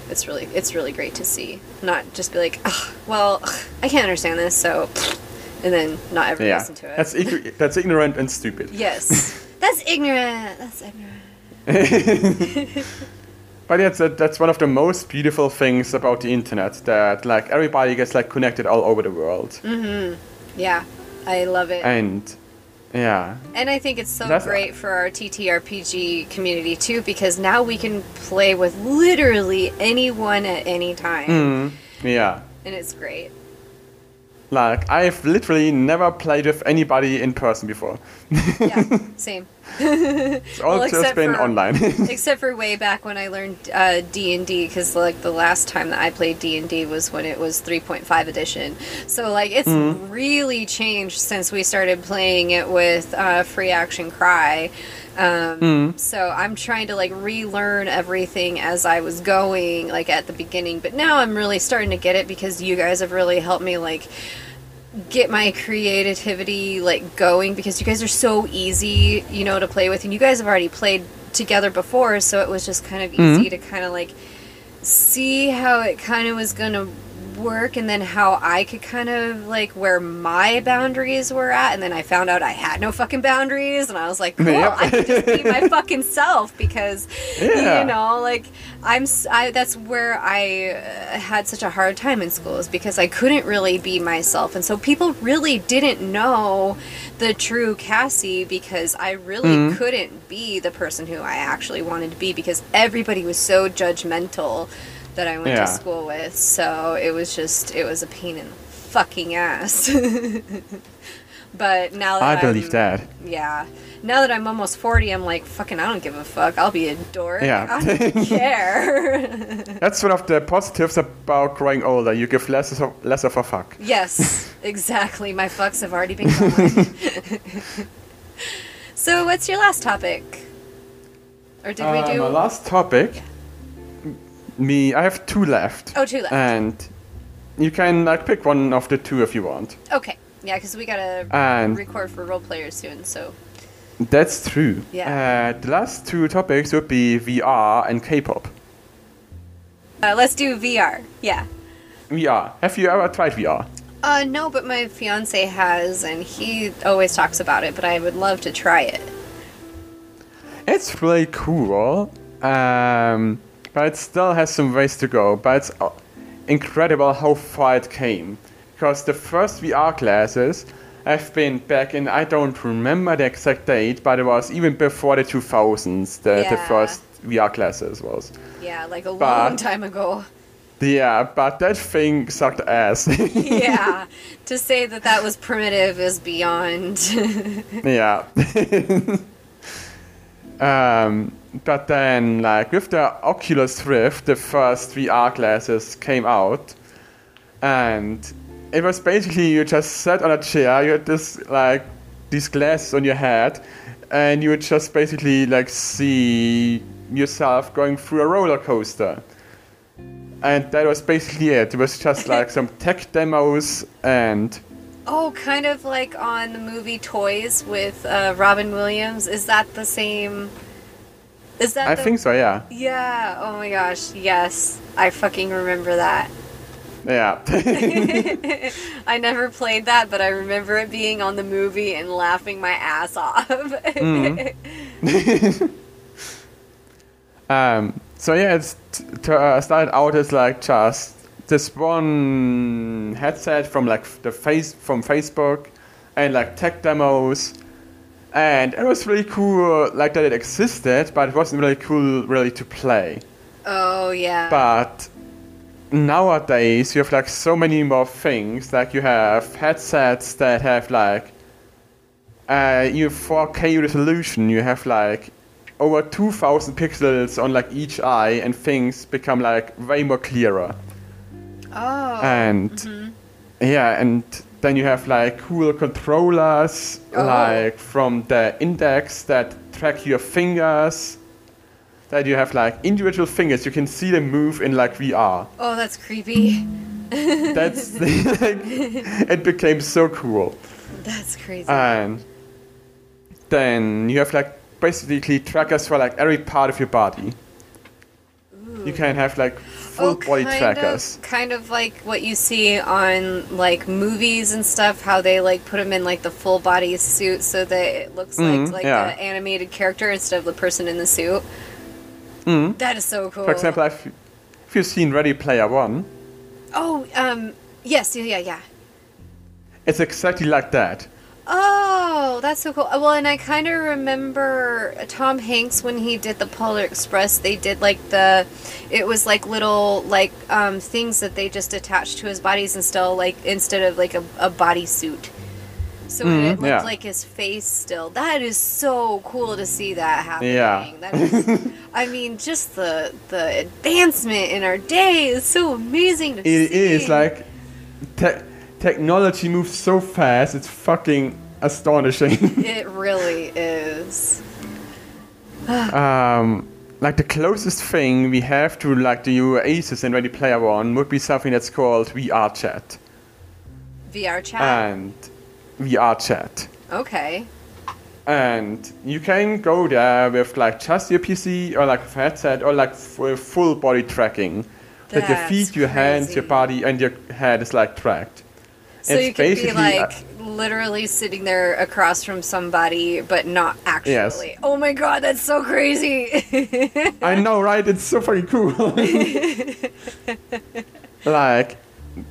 it's really it's really great to see. Not just be like, "Ugh, well, I can't understand this, so and then not ever yeah. listen to it. That's ign- that's ignorant and stupid. yes. That's ignorant. That's ignorant. But yeah, that, that's one of the most beautiful things about the internet that like everybody gets like connected all over the world, mm-hmm. Yeah. I love it. and yeah, And I think it's so That's- great for our TTRPG community too, because now we can play with literally anyone at any time, mm, yeah. and it's great. Like I've literally never played with anybody in person before. Yeah, same. It's all Well, just except been for- online. Except for way back when I learned uh, D and D, because like the last time that I played D and D was when it was 3.5 edition. So like it's Mm-hmm. really changed since we started playing it with uh, Free Action Cry. Um, Mm. So I'm trying to like relearn everything as I was going, like at the beginning. But now I'm really starting to get it because you guys have really helped me like get my creativity like going because you guys are so easy, you know, to play with, and you guys have already played together before, so it was just kind of easy mm-hmm. to kind of like see how it kind of was gonna work and then how I could kind of like where my boundaries were at and then I found out I had no fucking boundaries and I was like cool Yep. I can just be my fucking self because Yeah. you know like I'm I, that's where I uh, had such a hard time in school is because I couldn't really be myself and so people really didn't know the true Cassie because I really Mm-hmm. couldn't be the person who I actually wanted to be because everybody was so judgmental that I went Yeah. to school with. So it was just it was a pain in the fucking ass. but now that I believe I'm, that. Yeah. Now that I'm almost 40, I'm like, fucking, I don't give a fuck. I'll be a dork. Yeah. I don't care. That's one of the positives about growing older. You give less of, less of a fuck. yes, exactly. My fucks have already been gone. so, what's your last topic? Or did we Uh, do. my last topic. Me, I have two left. Oh, two left. And you can like pick one of the two if you want. okay. Yeah, because we gotta And record for Roll Players soon, so. that's true. Yeah. Uh, the last two topics would be VR and K-pop. Uh, let's do VR. Yeah. VR. Have you ever tried VR? Uh, no, but my fiance has, and he always talks about it, but I would love to try it. It's really cool, um, but it still has some ways to go. But it's uh, incredible how far it came. Because the first VR classes have been back in, I don't remember the exact date, but it was even before the 2000s, the, the first VR classes was. Yeah, like a But- long time ago. Yeah, but that thing sucked ass. yeah, to say that that was primitive is beyond. Yeah. um, but then, like, with the Oculus Rift, the first VR glasses came out, and it was basically you just sat on a chair, you had this, like, these glasses on your head, and you would just basically, like, see yourself going through a roller coaster. And that was basically it. It was just like some tech demos and oh, kind of like on the movie Toys with uh, Robin Williams. Is that the same? Is that? I the... think so, yeah. Yeah. Oh my gosh. Yes, I fucking remember that. Yeah. I never played that, but I remember it being on the movie and laughing my ass off. Um, so yeah, it's t- to, uh, started out as like just this one headset from like the face from Facebook and like tech demos, and it was really cool like that it existed, but it wasn't really cool really to play. Oh yeah. But nowadays you have like so many more things. Like you have headsets that have like uh, you have 4K resolution. You have like over 2,000 pixels on like each eye, and things become like way more clearer. oh. And yeah, and then you have like cool controllers, Oh. Uh-huh. like from the index that track your fingers. That you have like individual fingers, you can see them move in like VR. oh, that's creepy. That's like, it became so cool. That's crazy. And then you have like basically trackers for like every part of your body. You can have like body Oh, kind trackers. Of, kind of like what you see on like movies and stuff. How they like put them in like the full body suit so that it looks Mhm, like like yeah. an animated character instead of the person in the suit. Mhm. That is so cool. For example, if, if you've seen Ready Player One, oh, um, yes, yeah, yeah, yeah. it's exactly like that. Oh, that's so cool. Well, and I kind of remember Tom Hanks when he did the Polar Express. They did like the, it was like little like um, things that they just attached to his bodies and still like instead of like a, a bodysuit. So it Mhm, looked yeah. like his face still. That is so cool to see that happening. Yeah. That is, I mean, just the the advancement in our day is so amazing to It see. is like te- technology moves so fast. It's fucking astonishing. It really is. um, like the closest thing we have to like the Oasis in Ready Player One would be something that's called VR chat VR chat. and VR chat. okay. And you can go there with like just your PC or like a headset or like f- full body tracking. that your feet, your hands, your body, and your head is like tracked. So It's you could be like uh, literally sitting there across from somebody, but not actually. Yes. Oh my god, that's so crazy! I know, right? It's so fucking cool. like,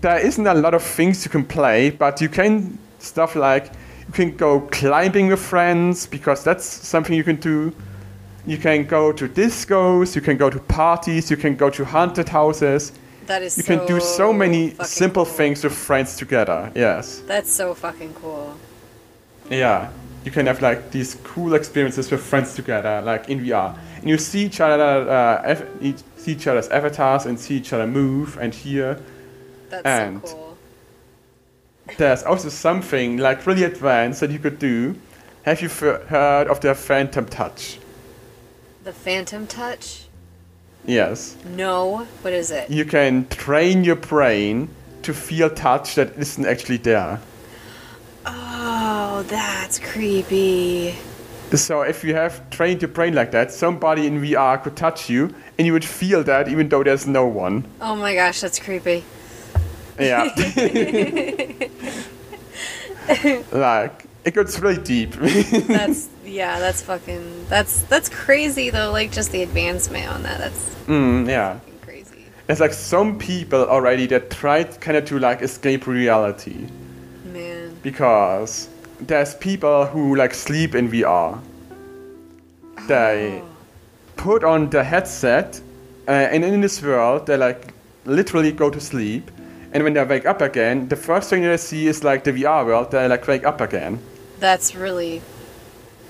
there isn't a lot of things you can play, but you can stuff like you can go climbing with friends because that's something you can do. You can go to discos, you can go to parties, you can go to haunted houses. That is. You can do so many simple cool. things with friends together. Yes. That's so fucking cool. Yeah, you can have like these cool experiences with friends together, like in VR. And you see each other, uh, see each other's avatars and see each other move and hear. That's And- so cool. There's also something like really advanced that you could do. Have you f- heard of the Phantom Touch? The Phantom Touch? Yes. No. What is it? You can train your brain to feel touch that isn't actually there. Oh, that's creepy. So if you have trained your brain like that, somebody in VR could touch you and you would feel that even though there's no one. Oh my gosh, that's creepy. Yeah. like it gets really deep. That's yeah, that's fucking that's that's crazy though. Like just the advancement on that. That's mm, yeah. fucking crazy. There's like some people already that tried kind of to like escape reality Man. because there's people who like sleep in VR. They Oh. put on the headset uh, and in this world they like literally go to sleep and when they wake up again the first thing they see is like the VR world they like wake up again. That's really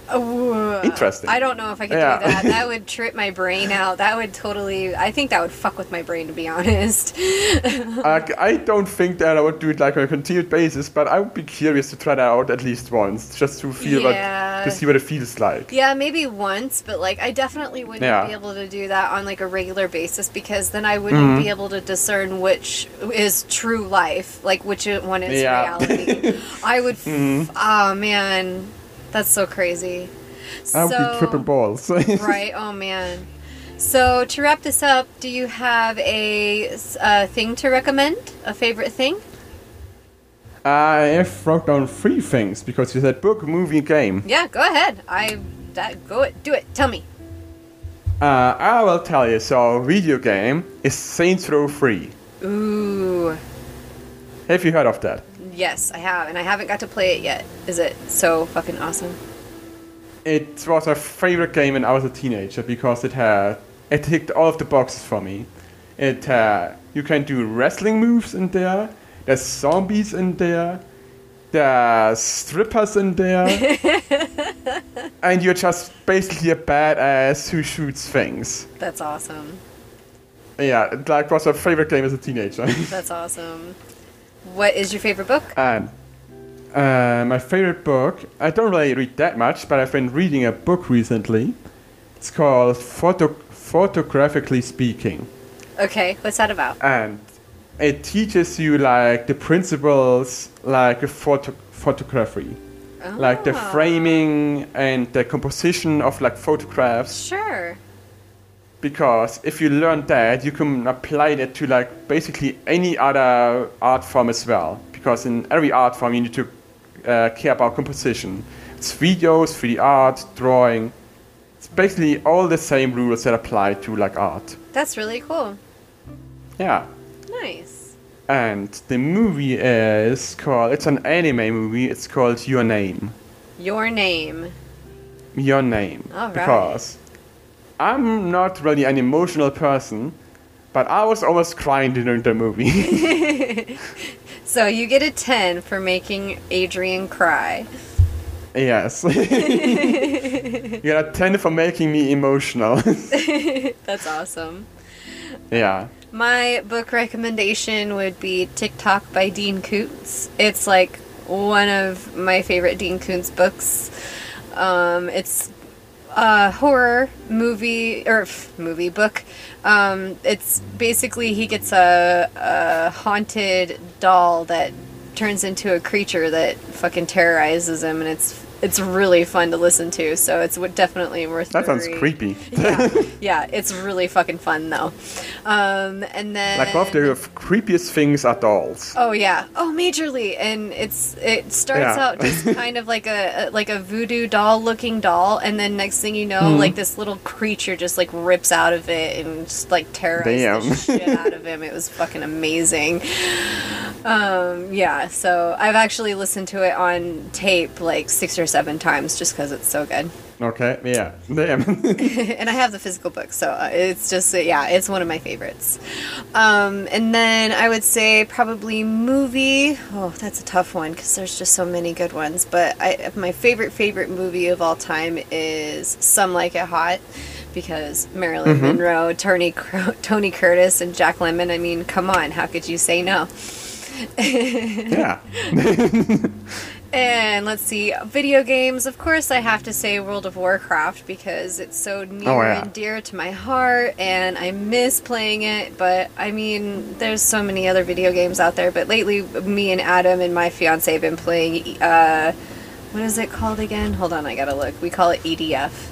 Oh, Interesting. I don't know if I could Yeah. do that. That would trip my brain out. That would totally. I think that would fuck with my brain, to be honest. Like, I don't think that I would do it like on a continued basis, but I would be curious to try that out at least once, just to feel Yeah. what, to see what it feels like. yeah, maybe once, but like I definitely wouldn't Yeah. be able to do that on like a regular basis because then I wouldn't Mm-hmm. be able to discern which is true life, like which one is Yeah. reality. I would. F- Mhm. Oh man, that's so crazy. I would So- be tripping balls. right. Oh man. So to wrap this up, do you have a uh, thing to recommend? A favorite thing? I have wrote down three things because you said book, movie, game. Yeah, go ahead. I that go it. Do it. Tell me. Uh, I will tell you. So, video game is Saints Row 3. Ooh. Have you heard of that? Yes, I have, and I haven't got to play it yet. Is it so fucking awesome? It was my favorite game when I was a teenager because it had it ticked all of the boxes for me. It uh, you can do wrestling moves in there. There's zombies in there. There's strippers in there. and you're just basically a badass who shoots things. That's awesome. Yeah, that was my favorite game as a teenager. That's awesome. What is your favorite book? and uh, my favorite book, I don't really read that much, but I've been reading a book recently. It's called Photo- Photographically Speaking. Okay, what's that about? and it teaches you like the principles like photo- photography. Like the Ah. framing and the composition of like photographs. Sure. because if you learn that you can apply that to like basically any other art form as well. Because in every art form you need to uh, care about composition. It's videos 3d art drawing. It's basically all the same rules that apply to like art. That's really cool. yeah Nice. And the movie is called, it's an anime movie, it's called Your Name. Your name. Your Name. All right. Because I'm not really an emotional person, but I was almost crying during the movie. So you get a 10 for making Adrian cry. yes. you got a 10 for making me emotional. That's awesome. yeah. My book recommendation would be Ticktock by Dean Koontz. It's like one of my favorite Dean Koontz books. Um, it's a horror movie or f- movie book. Um, it's basically he gets a, a haunted doll that turns into a creature that fucking terrorizes him, and it's it's really fun to listen to. So it's definitely worth. That sounds read. creepy. yeah, yeah, it's really fucking fun though. Um, and then like one of the creepiest things are dolls. Oh yeah. Oh, majorly. And it's it starts Yeah. out just kind of like a, a like a voodoo doll looking doll, and then next thing you know, Mm-hmm. like this little creature just like rips out of it and just like terrorizes the shit out of him. It was fucking amazing. Um, yeah. So I've actually listened to it on tape like six or seven times just because it's so good. Okay, yeah. Damn. and I have the physical book, so uh, it's just uh, yeah, it's one of my favorites. Um, and then I would say probably movie. Oh, that's a tough one because there's just so many good ones. But I, my favorite favorite movie of all time is Some Like It Hot because Marilyn Monroe, Tony Tony Curtis, and Jack Lemmon. I mean, come on, how could you say no? yeah. And let's see, video games. Of course, I have to say World of Warcraft because it's so near Oh, yeah. and dear to my heart, and I miss playing it. But I mean, there's so many other video games out there. But lately, me and Adam and my fiance have been playing. Uh, what is it called again? Hold on, I gotta look. We call it EDF.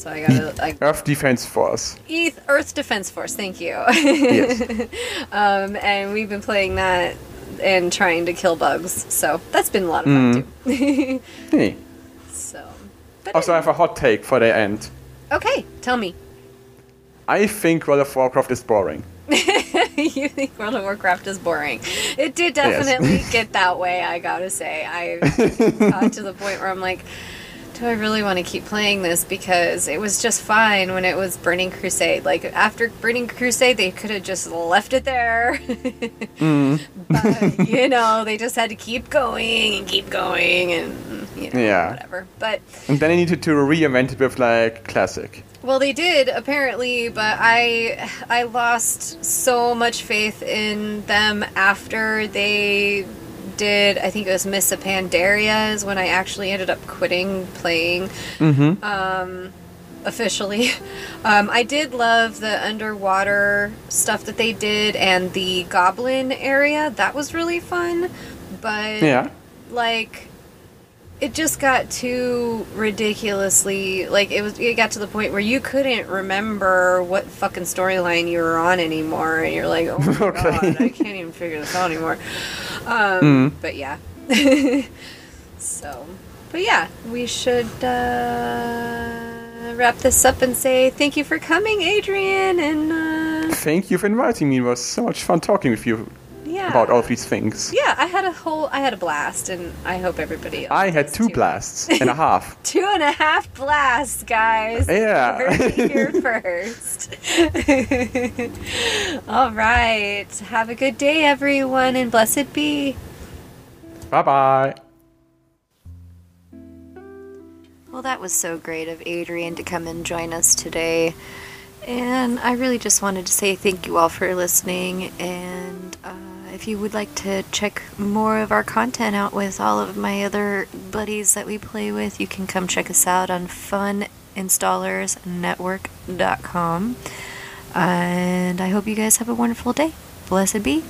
So I gotta like Earth Defense Force. EDF, Earth Defense Force. Thank you. Yes. um, and we've been playing that and trying to kill bugs. So that's been a lot of fun too. Hey. So, but Also, I have a hot take for the end. okay, tell me. I think World of Warcraft is boring. you think World of Warcraft is boring? It did definitely get that way. I gotta say, I got to the point where I'm like, do I really want to keep playing this? Because it was just fine when it was Burning Crusade. Like after Burning Crusade, they could have just left it there. Mm. but you know, they just had to keep going and keep going and you know, Yeah. whatever. But And then they needed to reinvent it with like classic. Well, they did apparently, but I I lost so much faith in them after they did. I think it was Miss Pandaria is when I actually ended up quitting playing. Um, officially, um, I did love the underwater stuff that they did and the goblin area. That was really fun, but Yeah. like it just got too ridiculously like it was it got to the point where you couldn't remember what fucking storyline you were on anymore and you're like oh my Okay. god i can't even figure this out anymore um but yeah so but yeah we should uh wrap this up and say thank you for coming, Adrian, and uh, Thank you for inviting me. It was so much fun talking with you yeah. about all these things. Yeah, I had a whole, I had a blast, and I hope everybody. Else I had two too. blasts and a half. Two and a half blasts, guys. Yeah. You heard here first. All right. Have a good day, everyone, and blessed be. Bye bye. Well, that was so great of Adrian to come and join us today. And I really just wanted to say thank you all for listening. And uh, if you would like to check more of our content out with all of my other buddies that we play with, you can come check us out on funinstallersnetwork.com. And I hope you guys have a wonderful day. Blessed be.